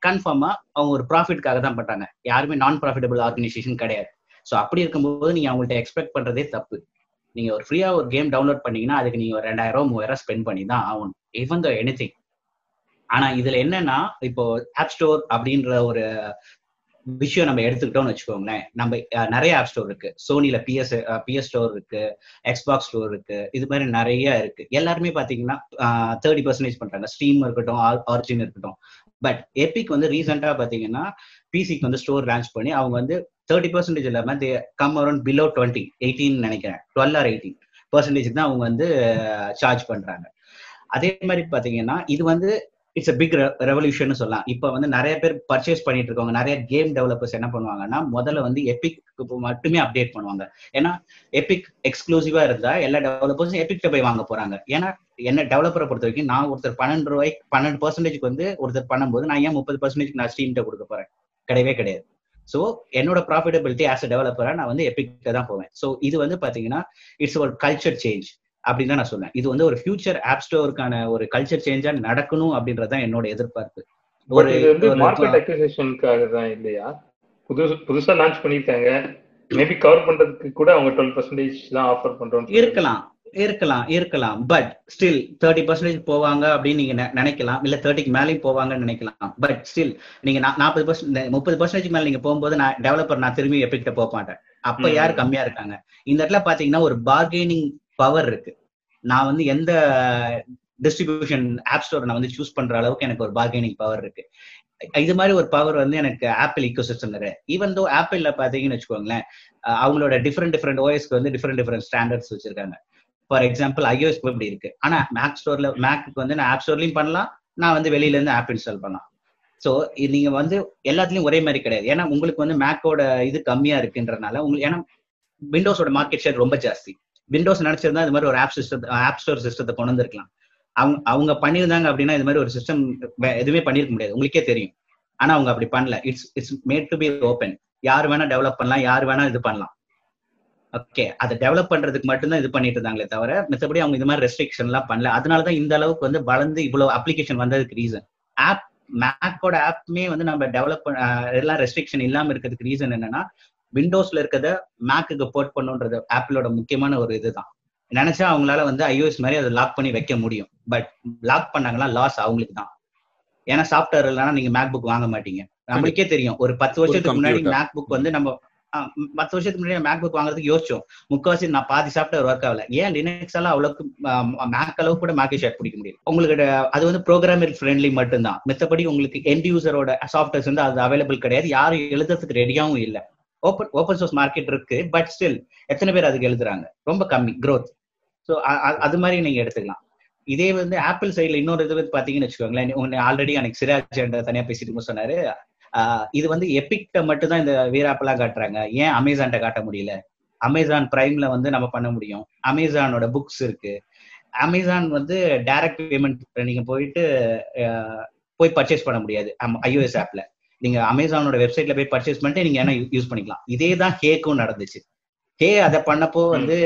கன்ஃபார்மா அவங்க ஒரு ப்ராஃபிட்காக தான் பண்றாங்க. யாருமே நான் ப்ராஃபிட்டபிள் ஆர்கனைசேஷன் கிடையாது. ஸோ அப்படி இருக்கும்போது நீங்க அவங்கள்ட்ட எக்ஸ்பெக்ட் பண்றதே தப்பு. நீங்க ஒரு ஃப்ரீயா ஒரு கேம் டவுன்லோட் பண்ணீங்கன்னா அதுக்கு நீங்க ஒரு ரெண்டாயிரம் ரூபா மூவாயிரம் ஸ்பெண்ட் பண்ணி தான் ஆகணும். ஈவன் த எனி திங் ஆனா இதுல என்னன்னா இப்போ ஆப் ஸ்டோர் அப்படின்ற ஒரு விஷயம் நம்ம எடுத்துக்கிட்டோம்னு வச்சுக்கோங்களேன். நம்ம நிறைய ஆப் ஸ்டோர் இருக்கு. சோனில பிஎஸ் பிஎஸ் ஸ்டோர் இருக்கு. எக்ஸ்பாக்ஸ் ஸ்டோர் இருக்கு. இது மாதிரி நிறைய இருக்கு. எல்லாருமே பாத்தீங்கன்னா தேர்ட்டி பர்சன்டேஜ் பண்றாங்க. ஸ்டீம் இருக்கட்டும் ஆர்ஜின் இருக்கட்டும். பட் எபிக் வந்து ரீசெண்டா பாத்தீங்கன்னா பிசிக்கு வந்து ஸ்டோர் லான்ச் பண்ணி அவங்க வந்து தேர்ட்டி பர்சன்டேஜ் இல்லாம they come around below twenty eighteen நினைக்கிறேன். டுவெல் ஆர் எயிட்டீன் பர்சன்டேஜ் தான் அவங்க வந்து சார்ஜ் பண்றாங்க. அதே மாதிரி பாத்தீங்கன்னா இது வந்து இட்ஸ் அ பிக் ரெவல்யூஷன் சொல்லலாம். இப்போ வந்து நிறைய பேர் பர்ச்சேஸ் பண்ணிட்டு இருக்காங்க நிறைய கேம் டெவலப்பர்ஸ் என்ன பண்ணுவாங்கன்னா முதல்ல வந்து எபிக் மட்டுமே அப்டேட் பண்ணுவாங்க. ஏன்னா எபிக் எக்ஸ்க்ளூசிவா இருந்தா எல்லா டெவலப்பர்ஸும் எபிக்ட போய் வாங்க போறாங்க. ஏன்னா என்ன டெவலப்பரை பொறுத்த வரைக்கும் நான் ஒருத்தர் பன்னெண்டு ரூபாய்க்கு பன்னெண்டு பர்சன்டேஜ்க்கு வந்து ஒருத்தர் பண்ணும்போது நான் ஏன் முப்பது பர்சன்டேஜ் நான் ஸ்டீம்கிட்ட கொடுக்க போறேன்? கிடையவே கிடையாது. ஸோ என்னோட ப்ராஃபிட்டபிலிட்டி ஆஸ் அ டெவலப்பரா நான் வந்து எபிக்ல தான் போவேன். ஸோ இது வந்து பாத்தீங்கன்னா இட்ஸ் ஒரு கல்ச்சர் சேஞ்ச் அப்படின்னு தான் நான் சொன்னேன் இது வந்து ஒரு ஃபியூச்சர் ஆப் ஸ்டோருக்கான ஒரு கல்ச்சர் சேஞ்சா நடக்கணும் அப்படின்றதுதான் என்னோட எதிர்பார்ப்பு. மார்க்கெட் அக்விசிஷனுக்காக தான் இல்லையா? புது புதுசா லான்ச் பண்ணிருக்காங்க மேபி கவர் பண்றதுக்கு கூட அவங்க டுவெல் பர்சன்டேஜ் தான் ஆஃபர் பண்றோம் இருக்கலாம். இருக்கலாம் இருக்கலாம். பட் ஸ்டில் தேர்ட்டி பர்சன்டேஜ் போவாங்க அப்படின்னு நீங்க நினைக்கலாம். இல்ல தேர்ட்டிக்கு மேலேயும் போவாங்கன்னு நினைக்கலாம். பட் ஸ்டில் நீங்க நாற்பது பர்சன்ட் முப்பது பர்சன்டேஜ் மேல நீங்க போகும்போது நான் டெவலப்பர் நான் திரும்பி எப்பிக்கிட்ட போக மாட்டேன். அப்ப. யார் கம்மியா இருக்காங்க? இந்த இடத்துல பாத்தீங்கன்னா ஒரு பார்கெனிங் பவர் இருக்கு. நான் வந்து எந்த டிஸ்ட்ரிபியூஷன் ஆப் ஸ்டோர் நான் வந்து சூஸ் பண்ற அளவுக்கு எனக்கு ஒரு பார்கெனிங் பவர் இருக்கு. இது மாதிரி ஒரு பவர் வந்து எனக்கு ஆப்பிள் ஈக்கோ சிஸ்டம் இருக்கு ஈவன் தோ ஆப்பிள்ல பாத்தீங்கன்னு வச்சுக்கோங்களேன் அவங்களோட டிஃப்ரெண்ட் டிஃப்ரெண்ட் ஓஎஸ்க்கு வந்து டிஃப்ரெண்ட் டிஃப்ரெண்ட் ஸ்டாண்டர்ட்ஸ் வச்சிருக்காங்க. ஃபார் எக்ஸாம்பிள் ஐஓஎஸ் இப்படி இருக்கு. ஆனா மேக் ஸ்டோர்ல மேக்கு வந்து நான் ஆப் ஸ்டோர்லயும் பண்ணலாம். நான் வந்து வெளியில இருந்து ஆப் இன்ஸ்டால் பண்ணலாம். ஸோ நீங்க வந்து எல்லாத்துலயும் ஒரே மாதிரி கிடையாது. ஏன்னா உங்களுக்கு வந்து மேக்கோட இது கம்மியா இருக்குன்றனால உங்களுக்கு ஏன்னா விண்டோஸோட மார்க்கெட் ஷேர் ரொம்ப ஜாஸ்தி. விண்டோஸ் நினைச்சிருந்தா இது மாதிரி ஒரு ஆப் சிஸ்டம் ஆப் ஸ்டோர் சிஸ்டத்தை கொண்டு வந்திருக்கலாம். அவங்க அவங்க பண்ணியிருந்தாங்க அப்படின்னா இது மாதிரி ஒரு சிஸ்டம் எதுவுமே பண்ணிருக்க முடியாது. உங்களுக்கே தெரியும். ஆனா அவங்க அப்படி பண்ணல. It's it's made to be open யார் வேணா டெவலப் பண்ணலாம் யார் வேணா இது பண்ணலாம். ஓகே அதை டெவலப் பண்றதுக்கு மட்டும்தான் இது பண்ணிட்டு இருந்தாங்களே தவிர மத்தபடி அவங்க இது மாதிரி ரெஸ்ட்ரிக்ஷன் எல்லாம் பண்ணல. அதனாலதான் இந்த அளவுக்கு வந்து வளர்ந்து இவ்வளவு அப்ளிகேஷன் வந்ததுக்கு ரீசன் ஆப் மேக்கோட ஆப்மே வந்து நம்ம டெவலப் எல்லாம் ரெஸ்ட்ரிக்ஷன் இல்லாம இருக்கிறதுக்கு ரீசன் என்னன்னா விண்டோஸ்ல இருக்கிறத மேக்குக்கு போர்ட் பண்ணுன்றது ஆப்பிளோட முக்கியமான ஒரு இதுதான். நினைச்சா அவங்களால வந்து ஐஓஎஸ் மாதிரி அதை லாக் பண்ணி வைக்க முடியும். பட் லாக் பண்ணாங்கன்னா லாஸ் அவங்களுக்கு தான் ஏன்னா சாஃப்ட்வேர் இல்லைன்னா நீங்க மேக் புக் வாங்க மாட்டீங்க. நம்மளுக்கே தெரியும். ஒரு பத்து வருஷத்துக்கு முன்னாடி. மேக் புக் வந்து நம்ம பத்து வருஷத்துக்கு முன்னாடி மேக் புக் வாங்குறதுக்கு யோசிச்சோம். முக்கால்வாசி நான் பாதி சாஃப்ட்வேர் ஒர்க் ஆகல. ஏன் லினக்ஸ் எல்லாம் அவ்வளவுக்கு மேக் அளவு கூட மேக்கே ஷேர் பிடிக்க முடியும் உங்களுக்கு அது வந்து ப்ரோக்ராமர் ஃப்ரெண்ட்லி மட்டும்தான். மித்தபடி உங்களுக்கு எண்ட் யூசரோட சாஃப்ட்வேர்ஸ் வந்து அது அவைலபிள் கிடையாது. யாரும் எழுதுறதுக்கு ரெடியாவும் இல்ல. ஓப்பன் ஓப்பன் சோர்ஸ் மார்க்கெட் இருக்கு பட் ஸ்டில் எத்தனை பேர் அதுக்கு எழுதுறாங்க? ரொம்ப கம்மி க்ரோத் ஸோ அது மாதிரி நீங்க எடுத்துக்கலாம். இதே வந்து ஆப்பிள் சைடுல இன்னொரு இது வந்து பாத்தீங்கன்னு வச்சுக்கோங்களேன். ஆல்ரெடி எனக்கு சிராஜ் தனியாக தனியா பேசிட்டு சொன்னாரு. இது வந்து எபிக்ட மட்டும் தான் இந்த வீராப்பெல்லாம் காட்டுறாங்க. ஏன் அமேசான்ட்ட காட்ட முடியல? அமேசான் பிரைம்ல வந்து நம்ம பண்ண முடியும். அமேசானோட புக்ஸ் இருக்கு. அமேசான் வந்து டைரக்ட் பேமெண்ட் நீங்க போயிட்டு போய் பர்ச்சேஸ் பண்ண முடியாது. ஐஓஎஸ் ஆப்ல நீங்க அமேசானோட வெப்சைட்ல போய் பர்ச்சேஸ் பண்ணிட்டு நீங்க என்ன யூஸ் பண்ணிக்கலாம். இதே தான் ஹேக்கும் நடந்துச்சு. ஹே அதை பண்ணப்போ வந்து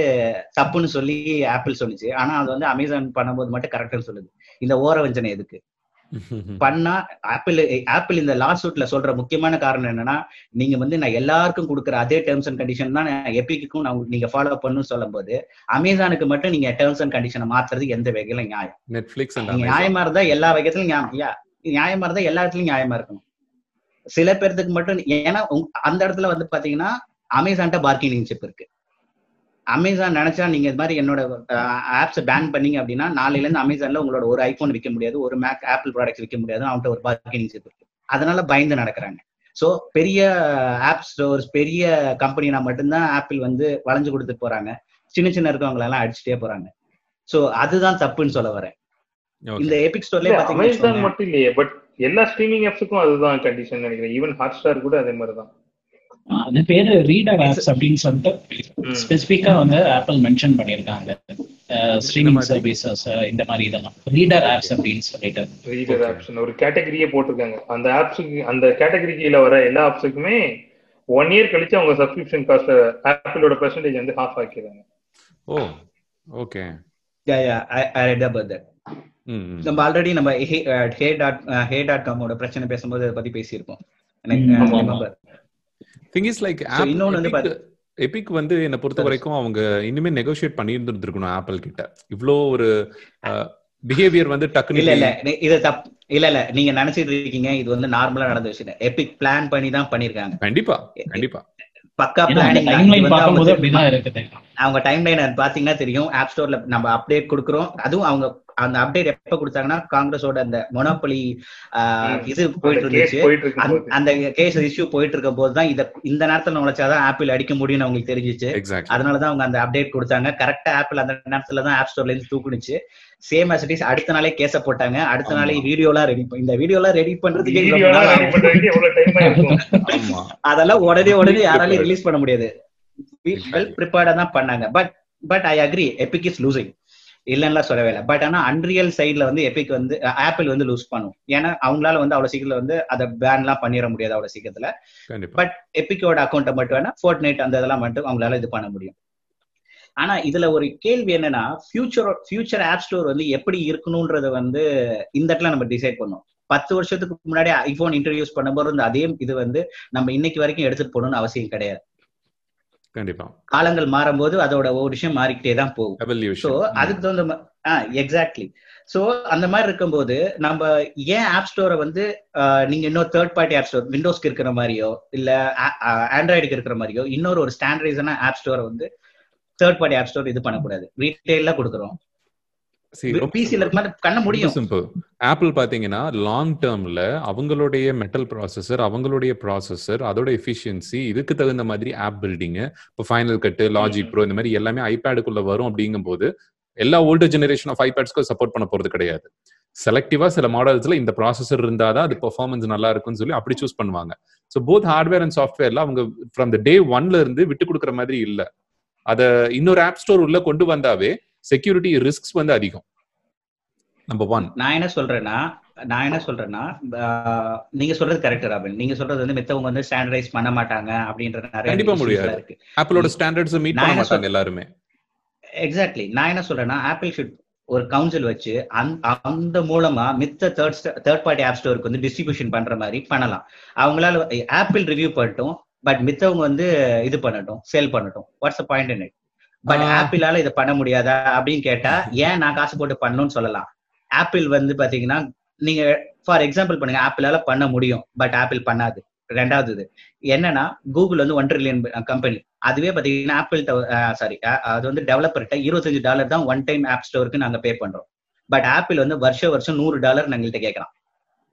தப்புன்னு சொல்லி ஆப்பிள் சொல்லுச்சு ஆனா அது வந்து அமேசான் பண்ணும்போது மட்டும் கரெக்ட்னு சொல்லுது. இந்த ஓர வஞ்சனை எதுக்கு? பண்ணா ஆப்பிள் ஆப்பிள் இந்த லாஸ்ட் சூட்ல சொல்ற முக்கியமான காரணம் என்னன்னா நீங்க வந்து நான் எல்லாருக்கும் கொடுக்குற அதே டேர்ம்ஸ் அண்ட் கண்டிஷன் தான் எப்பிக்கும் நான் உங்களுக்கு நீங்க ஃபாலோ பண்ணணும்னு சொல்லும் போது அமேசானுக்கு மட்டும் நீங்க டேர்ம்ஸ் அண்ட் கண்டிஷனை மாத்துறது எந்த வகையில நியாயம். நெட்ஃபிளிக்ஸ் நியாயமா இருந்தா எல்லா வகையத்திலும் நியாயமா இருந்தா எல்லா இடத்துலயும் நியாயமா இருக்கணும். சில பேர்த்துக்கு மட்டும் ஏன்னா அந்த இடத்துல வந்து பாத்தீங்கன்னா அமேசான்ட்ட பார்க்கிங் சிப் இருக்கு. அமேசான் நினைச்சா நீங்க இது மாதிரி என்னோட ஆப்ஸ் பேன் பண்ணீங்க அப்படின்னா நாளையில இருந்து அமேசான்ல உங்களோட ஒரு ஐபோன் விற்க முடியாது ஒரு மேக் ஆப்பிள் ப்ராடக்ட்ஸ் விற்க முடியாது அவன்கிட்ட ஒரு பார்க்கிங் சிப் இருக்கு. அதனால பயந்து நடக்கிறாங்க. சோ பெரிய ஆப் ஸ்டோர்ஸ் பெரிய கம்பெனினா மட்டும்தான் ஆப்பிள் வந்து வளைஞ்சு கொடுத்துட்டு போறாங்க. சின்ன சின்ன இருக்கவங்க எல்லாம் அடிச்சுட்டே போறாங்க. சோ அதுதான் தப்புன்னு சொல்ல வரேன். இந்த எபிக் ஸ்டோர்லயே அமேசான் பாத்தீங்கன்னா மட்டும் இல்லையே பட் எல்லா ஸ்ட்ரீமிங் ஆப்ஸுக்கும் அதுதான் கண்டிஷன் நினைக்கிறேன். ஈவன் ஹாட் ஸ்டார் கூட அதே மாதிரி தான் அது பேரு ரீடர் ஆப்ஸ் அப்படின்னு சொல்லிட்டு ஸ்பெசிபிக்கா வந்து ஆப்பிள் மென்ஷன் பண்ணியிருக்காங்க. ஸ்ட்ரீமிங்? சர்வீசஸ் இந்த மாதிரி இதெல்லாம். ரீடர் ஆப்ஸ் அப்படின்னு சொல்லிட்டு. ரீடர். ஆப்ஸ் ஒரு கேட்டகரியே போட்டிருக்காங்க. அந்த ஆப்ஸுக்கு அந்த கேட்டகரி கீழ வர எல்லா ஆப்ஸுக்குமே ஒன் இயர் கழிச்சு அவங்க சப்ஸ்கிரிப்ஷன் காஸ்ட் ஆப்பிளோட பெர்சன்டேஜ் வந்து ஹாஃப் ஆக்கிடுறாங்க. ஓ ஓகே நம்ம ஆல்ரெடி நம்ம ஹே டாட் ஹே டாட் காமோட பிரச்சனை பேசும்போது அதை பத்தி பேசியிருப்போம். எனக்கு remember. திங் இஸ் லைக் இன்னொன்னு எபிக் வந்து என்ன பொறுத்த வரைக்கும் அவங்க இனிமே நெகோஷியேட் பண்ணியிருந்துருக்கணும் ஆப்பிள் கிட்ட. இவ்ளோ ஒரு பிஹேவியர் வந்து இல்ல டக்குனு இல்ல. நீ- இது தப் இல்ல இல்ல. நீங்க நினைச்சிட்டு இருக்கீங்க இது வந்து நார்மலா நடந்த விஷயம். எபிக் பிளான் பண்ணி தான் பண்ணிருக்காங்க கண்டிப்பா கண்டிப்பா. பக்கா பிளானிங் அவங்க டைம் லைன் பாத்தீங்கன்னா தெரியும். ஆப் ஸ்டோர்ல நம்ம அப்டேட் கொடுக்குறோம். அதுவும் அவங்க அந்த அப்டேட் எப்ப கொடுத்தாங்கன்னா காங்கிரஸோட அந்த மொனோபலி இது போயிட்டு இருந்துச்சு. போயிட்டு இருக்கும் அந்த- கேஸ் இஷ்யூ போயிட்டு இருக்க போது தான் இத இந்த நேரத்துல நுழைச்சாதான் ஆப்பிள் அடிக்க முடியும்னு அவங்களுக்கு தெரிஞ்சிச்சு. அதனாலதான் அவங்க அந்த அப்டேட் கொடுத்தாங்க. கரெக்டா ஆப்பிள் அந்த நேரத்துல தான் ஆப் ஸ்டோர்ல இருந்து தூக்குனுச்சு. சேம் அசிட்டிஸ் அடுத்த நாளே கேஸ போட்டாங்க. அடுத்த. நாளே வீடியோலாம் ரெடி இந்த வீடியோலாம் ரெடி பண்றதுக்கு ரொம்ப வீடியோலாம் நாள் ரெடி. பண்றதுக்கு அதெல்லாம் உடனே உடனே யாராலையும். ரிலீஸ் பண்ண முடியாது. வெல். ப்ரிப்பேர்டா தான் பண்ணாங்க. But but I agree Epic is losing இல்லைன்னா சொல்லவே இல்லை. பட் ஆனா அன்ரியல் சைட்ல வந்து எபிக் வந்து ஆப்பிள் வந்து லூஸ் பண்ணும். ஏன்னா அவங்களால வந்து அவ்வளவு சீக்கிரத்துல வந்து அதை பேன்லாம் பண்ணிட முடியாது அவ்வளவு சீக்கிரத்துல. பட் எபிக்கோட அக்கௌண்ட்டை மட்டும் வேணா ஃபோர்ட் நைட் அந்த இதெல்லாம் மட்டும் அவங்களால இது பண்ண முடியும். ஆனா இதுல ஒரு கேள்வி என்னன்னா ஃபியூச்சர் ஃபியூச்சர் ஆப் ஸ்டோர் வந்து எப்படி இருக்கணும்ன்றத வந்து இந்த இடத்துல நம்ம டிசைட் பண்ணோம் பத்து வருஷத்துக்கு முன்னாடி ஐபோன் இன்ட்ரடியூஸ் பண்ணும்போது இந்த அதே இது வந்து நம்ம இன்னைக்கு வரைக்கும் எடுத்துட்டு போகணும்னு அவசியம் கிடையாது. கண்டிப்பா. காலங்கள் மாறும்போது அதோட ஒவ்வொரு விஷயம் மாறிக்கிட்டே தான் போகும். ஸோ எவல்யூஷன் அதுக்கு தகுந்த எக்ஸாக்ட்லி ஸோ அந்த மாதிரி இருக்கும்போது நம்ம ஏன் ஆப் ஸ்டோரை வந்து நீங்க இன்னொரு தேர்ட் பார்ட்டி ஆப் ஸ்டோர் விண்டோஸ்க்கு இருக்கிற மாதிரியோ இல்ல ஆண்ட்ராய்டுக்கு இருக்கிற மாதிரியோ இன்னொரு ஒரு ஸ்டாண்டர்டைஸான ஆப் ஸ்டோரை வந்து தேர்ட் பார்ட்டி ஆப் ஸ்டோர் இது பண்ணக்கூடாது. ரீட்டைல்ல கொடுக்குறோம். பிசில முடியும். சிம்பிள் ஆப்பிள் பாத்தீங்கன்னா லாங் டேர்ம்ல அவங்களுடைய மெட்டல் ப்ராசஸர் அவங்களுடைய ப்ராசஸர் அதோட எஃபிஷியன்சி இதுக்கு தகுந்த மாதிரி ஆப் பில்டிங் இப்போ ஃபைனல் கட்டு லாஜிக் ப்ரோ இந்த மாதிரி எல்லாமே ஐபேடுக்குள்ள வரும் அப்படிங்கும்போது எல்லா ஓல்டு ஜெனரேஷன் ஆஃப் ஐபேட்ஸ்க்கும் சப்போர்ட் பண்ண போறது கிடையாது. செலக்டிவா சில மாடல்ஸ்ல இந்த ப்ராசஸர் இருந்தாதான் அது பெர்ஃபார்மன்ஸ் நல்லா இருக்கும்னு சொல்லி அப்படி சூஸ் பண்ணுவாங்க. ஸோ போத் ஹார்ட்வேர் அண்ட் சாஃப்ட்வேர்ல அவங்க ஃப்ரம் த டே ஒன்ல இருந்து விட்டு கொடுக்குற மாதிரி இல்ல. அத இன்னொரு ஆப் ஸ்டோர் உள்ள கொண்டு வந்தாவே செக்யூரிட்டி ரிஸ்க்ஸ் வந்து அதிகம். நம்பர் ஒன் நான் என்ன சொல்றேன்னா நான் என்ன சொல்றேன்னா நீங்க சொல்றது கரெக்ட் ராபின். நீங்க சொல்றது வந்து மித்தவங்க வந்து ஸ்டாண்டர்டைஸ் பண்ண மாட்டாங்க அப்படின்ற நிறைய கண்டிப்பா முடியாது. ஆப்பிளோட ஸ்டாண்டர்ட்ஸ் மீட் பண்ண மாட்டாங்க எல்லாருமே. எக்ஸாக்ட்லி நான் என்ன சொல்றேன்னா ஆப்பிள் ஷுட் ஒரு கவுன்சில் வச்சு அந்த அந்த மூலமா மித்த தேர்ட் தேர்ட் பார்ட்டி ஆப் ஸ்டோருக்கு வந்து டிஸ்ட்ரிபியூஷன் பண்ற மாதிரி பண்ணலாம். அவங்களால ஆப்பிள் ரிவ்யூ பண்ணட்டும் பட் மித்தவங்க வந்து இது பண்ணட்டும் சேல் பண்ணட்டும். What's point in it but. ஆப்பிளால இதை பண்ண முடியாதா அப்படின்னு கேட்டா ஏன் நான் காசு போட்டு பண்ணணும்னு சொல்லலாம். ஆப்பிள் வந்து பாத்தீங்கன்னா நீங்க ஃபார் எக்ஸாம்பிள் பண்ணுங்க ஆப்பிளால பண்ண முடியும் பட் ஆப்பிள் பண்ணாது. ரெண்டாவது இது. என்னன்னா கூகுள் வந்து ஒன் ட்ரில்லியன் கம்பெனி அதுவே பாத்தீங்கன்னா ஆப்பிள் சாரி அது வந்து டெவலப்பர்கிட்ட இருபத்தஞ்சு டாலர் தான் ஒன் டைம் ஆப் ஸ்டோருக்கு நாங்க பே பண்றோம். பட் ஆப்பிள் வந்து வருஷம் வருஷம் நூறு டாலர் எங்கள்கிட்ட கேட்கலாம்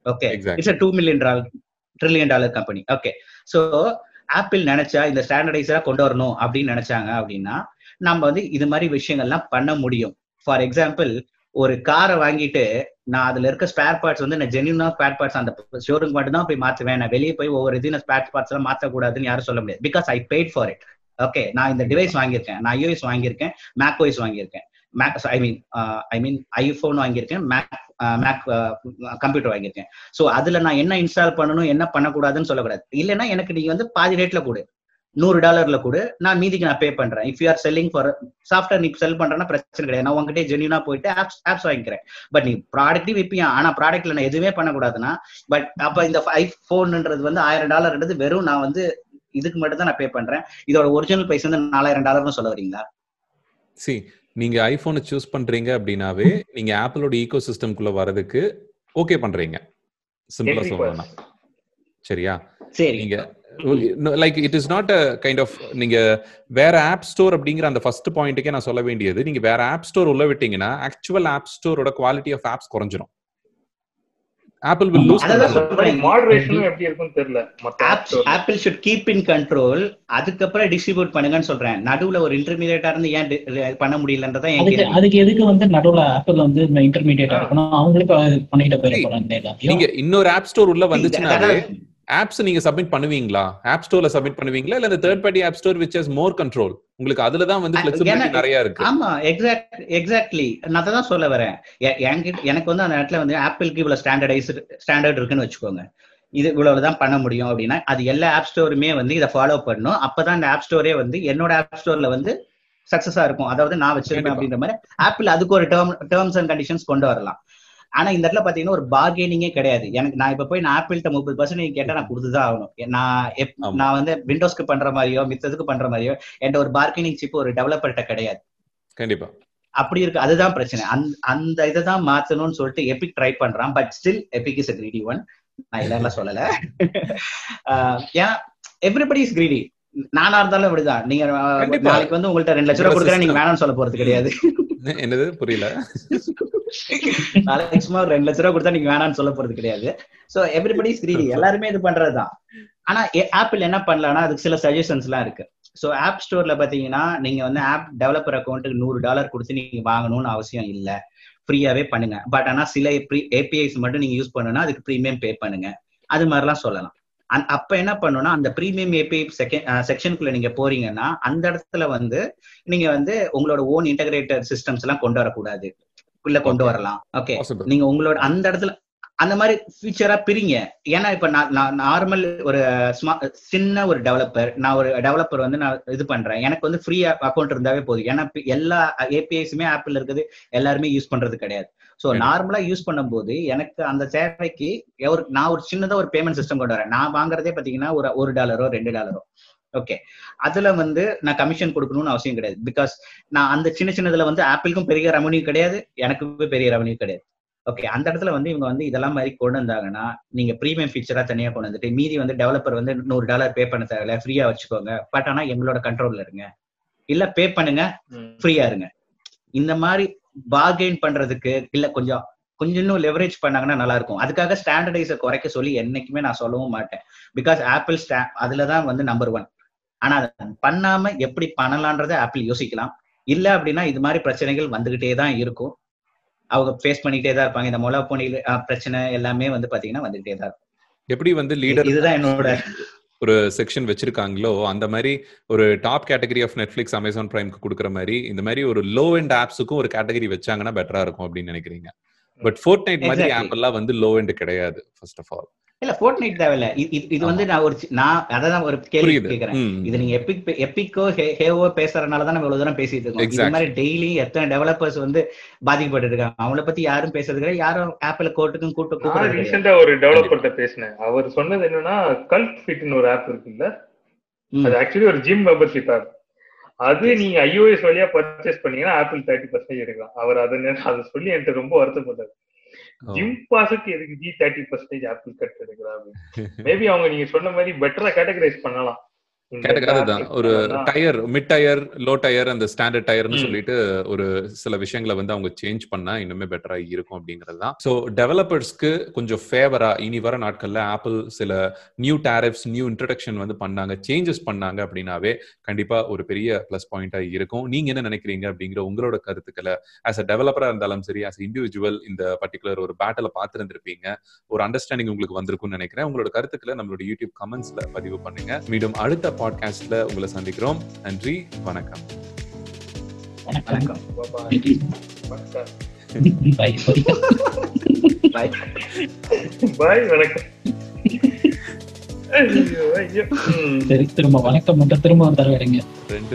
okay. It's two million dollar trillion dollar company okay so Apple நினைச்சா இந்த ஸ்டாண்டர்டைஸா கொண்டு வரணும் அப்படின்னு நினைச்சாங்க அப்படின்னா நம்ம வந்து இது மாதிரி விஷயங்கள்லாம் பண்ண முடியும். ஃபார் எக்ஸாம்பிள் ஒரு காரை வாங்கிட்டு நான் அதுல இருக்க ஸ்பேர் பார்ட்ஸ் வந்து நான் ஜென்யூனா ஸ்பேர் பார்ட்ஸ் அந்த ஷோரூம் மட்டும் தான் போய் மாத்துவேன் நான் வெளியே போய் ஒவ்வொரு இதையும் ஸ்பேர் பார்ட்ஸ் எல்லாம் மாத்தக்கூடாதுன்னு யாரும் சொல்ல முடியாது. Because I paid for it okay நான் இந்த டிவைஸ் வாங்கியிருக்கேன். நான் ஐஓஎஸ் வாங்கியிருக்கேன் மேக் ஓஎஸ் வாங்கியிருக்கேன். Mac I mean I mean iPhone வாங்கியிருக்கேன் மேக் மேக் கம்ப்யூட்டர் வாங்கியிருக்கேன். ஸோ அதுல நான் என்ன இன்ஸ்டால் பண்ணணும் என்ன பண்ணக்கூடாதுன்னு சொல்லக்கூடாது. இல்லைன்னா எனக்கு நீங்க வந்து பாதி ரேட்ல கொடு நூறு டாலர்ல கொடு. நான் மீதிக்கு நான் பே பண்றேன். If you are selling for software நீ செல் பண்றேன்னா பிரச்சனை கிடையாது. நான் உங்ககிட்ட ஜென்யூனா போயிட்டு ஆப்ஸ் ஆப்ஸ் வாங்கிக்கிறேன். பட் நீ ப்ராடக்ட்டையும் விற்பியா ஆனா ப்ராடக்ட்ல நான் எதுவுமே பண்ணக்கூடாதுன்னா பட் அப்ப இந்த ஐபோன்ன்றது வந்து ஆயிரம் டாலர்ன்றது வெறும் நான் வந்து இதுக்கு மட்டும் தான் நான் பே பண்றேன். இதோட ஒரிஜினல் பிரைஸ் வந்து நாலாயிரம் டாலர்னு சொல்ல வரீங்களா? சி நீங்க ஐபோனை சூஸ் பண்றீங்க அப்படின்னாவே நீங்க ஆப்பிளோட ஈகோ சிஸ்டம்குள்ள வரதுக்கு ஓகே பண்றீங்க சிம்பிளா சொல்லலாம். சரியா? சரி. நீங்க like it is not a kind of நீங்க வேற ஆப் ஸ்டோர் அப்படிங்கிற அந்த ஃபர்ஸ்ட் பாயிண்ட்டுக்கே நான் சொல்ல வேண்டியது நீங்க வேற ஆப் ஸ்டோர் உள்ள விட்டீங்கன்னா ஆக்சுவல் ஆப் ஸ்டோரோட குவாலிட்டி ஆஃப் ஆப்ஸ் குறைஞ்சிரும். ஆப்பிள் வில் லூஸ் எப்படி இருக்கும்னு தெரியல. Apple should keep in control அதுக்கப்புறம் டிஸ்ட்ரிபியூட் பண்ணுங்கன்னு சொல்றேன். நடுவுல ஒரு இன்டர்மீடியேட்டா இருந்து ஏன் பண்ண முடியலன்றதா என் அதுக்கு எதுக்கு வந்து நடுவுல ஆப்பிள் வந்து இன்டர்மீடியேட்டா இருக்கணும்? அவங்களே இப்ப பண்ணிட்டு போயிட. போறாங்க நீங்க இன்னொரு ஆப் ஸ்டோர் உள்ள that- ஆப்ஸ் நீங்க சப்மிட் பண்ணுவீங்களா? ஆப் ஸ்டோர்ல சப்மிட் பண்ணுவீங்களா? இல்ல third party app store which has more control உங்களுக்கு அதுல தான் வந்து ஏன்னா- நிறைய இருக்கு. ஆமா எக்ஸாக்ட் எக்ஸாக்ட்லி நான் தான் சொல்ல வரேன். எனக்கு வந்து அந்த இடத்துல வந்து ஆப்பிளுக்கு இவ்வளவு ஸ்டாண்டர்டைஸ் ஸ்டாண்டர்ட் இருக்குன்னு வச்சுக்கோங்க. இது இவ்வளவுதான் பண்ண முடியும் அப்படின்னா அது எல்லா ஆப் ஸ்டோருமே வந்து இதை ஃபாலோ பண்ணும் அப்பதான் இந்த ஆப் ஸ்டோரே வந்து என்னோட ஆப் ஸ்டோர்ல வந்து சக்சஸா இருக்கும். அதாவது நான் வச்சிருக்கேன். அப்படின்ற மாதிரி ஆப்பிள் அதுக்கு ஒரு டேர்ம் டேர்ம்ஸ் அண்ட் கண்டிஷன்ஸ் கொண்டு வரலாம். ஆனா இந்த இடத்துல பாத்தீங்கன்னா ஒரு பார்கெனிங்கே கிடையாது. எனக்கு நான் இப்ப போய் நான் ஆப்பிள்கிட்ட முப்பது பர்சன்ட் கேட்டா நான் கொடுத்துதான் ஆகணும். நான். நான் வந்து விண்டோஸ்க்கு பண்ற மாதிரியோ மித்ததுக்கு பண்ற மாதிரியோ என்கிட்ட ஒரு பார்கெனிங் சிப் ஒரு டெவலப்பர்கிட்ட கிடையாது. கண்டிப்பா. அப்படி இருக்கு. அதுதான் பிரச்சனை. அந்த அந்த இதை தான் மாத்தணும்னு சொல்லிட்டு எபிக் ட்ரை பண்றான். But still Epic is greedy one நான் இல்லைன்னா சொல்லல. ஏன்னா எவ்ரிபடி இஸ் கிரீடி நானா இருந்தாலும் அப்படிதான் நீங்க. நாளைக்கு வந்து உங்கள்ட்ட ரெண்டு லட்ச ரூபா கொடுக்குறேன் நீங்க வேணாம்னு சொல்ல போறது கிடையாது. என்னது? புரியல. நாளைக்கு சும்மா ஒரு ரெண்டு லட்ச ரூபா கொடுத்தா நீங்க வேணாம்னு சொல்ல போறது கிடையாது. சோ எவ்ரிபடி இஸ் கிரீடி எல்லாருமே இது பண்றதுதான். ஆனா ஆப்பிள் என்ன பண்ணலாம்னா அதுக்கு சில சஜஷன்ஸ் எல்லாம் இருக்கு. ஸோ ஆப் ஸ்டோர்ல பாத்தீங்கன்னா நீங்க வந்து ஆப் டெவலப்பர் அக்கௌண்ட்டுக்கு நூறு டாலர் கொடுத்து நீங்க வாங்கணும்னு அவசியம் இல்ல. ஃப்ரீயாவே பண்ணுங்க. பட் ஆனா சில ஏபிஐஸ் மட்டும் நீங்க யூஸ் பண்ணணும்னா அதுக்கு ப்ரீமியம் பே பண்ணுங்க. அது மாதிரிலாம் சொல்லலாம். அந்- அப்ப என்ன பண்ணணும்னா அந்த ப்ரீமியம் ஏபிஐ செக்ஷனுக்குள்ள நீங்க போறீங்கன்னா அந்த இடத்துல வந்து நீங்க வந்து உங்களோட ஓன் இன்டகிரேட்டட் சிஸ்டம்ஸ் எல்லாம் கொண்டு வரக்கூடாது. உள்ள கொண்டு வரலாம். ஓகே நீங்க உங்களோட அந்த இடத்துல அந்த மாதிரி ஃபியூச்சரா பிரிங்க. ஏன்னா இப்ப நான் நார்மல் ஒரு சின்ன ஒரு டெவலப்பர் நான் ஒரு டெவலப்பர் வந்து நான் இது பண்றேன். எனக்கு வந்து ஃப்ரீ அக்கௌண்ட் இருந்தாவே போதும். ஏன்னா எல்லா ஏபிஐஸுமே ஆப்பிள் இருக்குது. எல்லாருமே யூஸ் பண்றது கிடையாது. ஸோ. நார்மலா யூஸ் பண்ணும்போது எனக்கு அந்த சேவைக்கு நான் ஒரு சின்னதா ஒரு பேமெண்ட் சிஸ்டம் கொண்டு வரேன். நான் வாங்குறதே பாத்தீங்கன்னா ஒரு ஒரு டாலரோ ரெண்டு டாலரோ ஓகே அதுல வந்து நான் கமிஷன் கொடுக்கணும்னு அவசியம் கிடையாது. பிகாஸ் நான் அந்த சின்ன சின்னதுல வந்து ஆப்பிளுக்கும் பெரிய ரெவன்யூ கிடையாது எனக்குமே பெரிய ரெவன்யூ கிடையாது. ஓகே அந்த இடத்துல வந்து இவங்க வந்து இதெல்லாம் மாதிரி கொண்டு வந்தாங்கன்னா நீங்க ப்ரீமியம் ஃபீச்சரா தனியா கொண்டு வந்துட்டு மீதி வந்து டெவலப்பர் வந்து நூறு டாலர் பே பண்ண தேவையில்ல ஃப்ரீயா வச்சுக்கோங்க. பட் ஆனா எங்களோட கண்ட்ரோல்ல இருங்க. இல்ல பே பண்ணுங்க. ஃப்ரீயா இருங்க. இந்த மாதிரி பார்கெயின் பண்றதுக்கு இல்ல கொஞ்சம் கொஞ்சம் இன்னும் லெவரேஜ் பண்ணாங்கன்னா நல்லா இருக்கும். அதுக்காக ஸ்டாண்டர்டைஸை குறைக்க சொல்லி என்னைக்குமே நான் சொல்லவும் மாட்டேன். பிகாஸ் ஆப்பிள் ஸ்டா அதுல தான் வந்து நம்பர் ஒன் ஆனா அதை பண்ணாம எப்படி பண்ணலான்றதை ஆப்பிள் யோசிக்கலாம். இல்ல அப்படின்னா இது மாதிரி பிரச்சனைகள் வந்துகிட்டே தான் இருக்கும். அவங்க ஃபேஸ் பண்ணிக்கிட்டே தான் இருப்பாங்க. இந்த மொளா போனி பிரச்சனை எல்லாமே வந்து பாத்தீங்கன்னா வந்துகிட்டே தான் இருக்கும். எப்படி வந்து லீடர் இதுதான் என்னோட ஒரு செக்ஷன் வச்சிருக்காங்களோ அந்த மாதிரி ஒரு top category of Netflix Amazon பிரைம்க்கு கொடுக்குற மாதிரி இந்த மாதிரி ஒரு லோ எண்ட் ஆப்ஸுக்கும் ஒரு கேட்டகரி வச்சாங்கன்னா பெட்டரா இருக்கும் அப்படின்னு நினைக்கிறீங்க. பட் ஃபோர்ட் நைட் மாதிரி. ஆப் எல்லாம் வந்து லோ எண்ட் கிடையாது ஃபர்ஸ்ட் ஆஃப் ஆல் இல்ல ஃபோர்ட் நைட் தேவையில்ல. இது- வந்து நான் ஒரு நான் அதான் ஒரு கேள்வி ம். இது நீங்க எப்பிக் எப்பிக்கோ ஹேவோ பேசுறதுனால தான் நம்ம இவ்வளவு தூரம் பேசிட்டு இருக்கோம். இது Exactly. மாதிரி டெய்லி எத்தனை டெவலப்பர்ஸ் வந்து பாதிக்கப்பட்டு இருக்காங்க. அவங்கள பத்தி யாரும் பேசுறது கிடையாது. யாரும் ஆப்பிள் கோர்ட்டுக்கும் கூட்டு கிடையாது. ரீசெண்டா ஒரு டெவலப்பர்கிட்ட பேசினேன். அவர் சொன்னது என்னன்னா கல்ட் ஃபிட்னு ஒரு ஆப் இருக்குல்ல. அது ஆக்சுவலி ஒரு ஜிம் மெம்பர்ஷிப் ஆப் அது நீங்க ஐஓஎஸ் வழியா பர்ச்சேஸ் பண்ணீங்கன்னா ஆப்பிள் தேர்ட்டி பர்சன்டேஜ் எடுக்கலாம். அவர் அதை அதை சொல்லி என்கிட்ட ரொம்ப வருத்தப்பட்டார். Oh. ஜிம் பாஸுக்கு எதுக்கு ஜி தேர்ட்டி பர்சன்டேஜ் ஆப்பிள் கட் எடுக்கிறா மேபி அவங்க நீங்க சொன்ன மாதிரி பெட்டரா கேட்டகரைஸ் பண்ணலாம். அதுதான். ஒரு. Tier mid tier low tier அந்த ஸ்டாண்டர்ட் டயர்னு. சொல்லிட்டு ஒரு சில விஷயங்களை வந்து அவங்க சேஞ்ச் பண்ணா இன்னுமே பெட்டரா இருக்கும் அப்படிங்கிறது தான். ஸோ டெவலப்பர்ஸ்க்கு கொஞ்சம் ஃபேவரா இனி வர நாட்கள்ல ஆப்பிள் சில நியூ டேரிஃப்ஸ் நியூ இன்ட்ரடக்ஷன் வந்து பண்ணாங்க சேஞ்சஸ் பண்ணாங்க அப்படின்னாவே கண்டிப்பா ஒரு பெரிய ப்ளஸ் பாயிண்டா இருக்கும். நீங்க என்ன நினைக்கிறீங்க அப்படிங்கிற உங்களோட கருத்துக்களை ஆஸ் அ டெவலப்பரா இருந்தாலும் சரி ஆஸ் இண்டிவிஜுவல் இந்த பர்டிகுலர் ஒரு பேட்டில பார்த்துருந்துருப்பீங்க. ஒரு அண்டர்ஸ்டாண்டிங் உங்களுக்கு வந்திருக்கும்னு நினைக்கிறேன். உங்களோட கருத்துக்களை நம்மளோட யூடியூப் கமெண்ட்ஸ்ல பதிவு பண்ணுங்க. மீண்டும் அடுத்த பாட்காஸ்ட்ல உங்களை சந்திக்கிறோம். நன்றி வணக்கம். வணக்கம் பாய் சரி திரும்ப வணக்கம் மட்டும் திரும்ப ஒரு தடவை எடுங்க ரெண்டு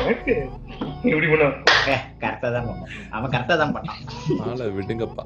எனக்கு இப்படி பண்ண கரெக்டா தான் பண்ணான் அவன் கரெக்டா தான் பண்ணான் விடுங்கப்பா.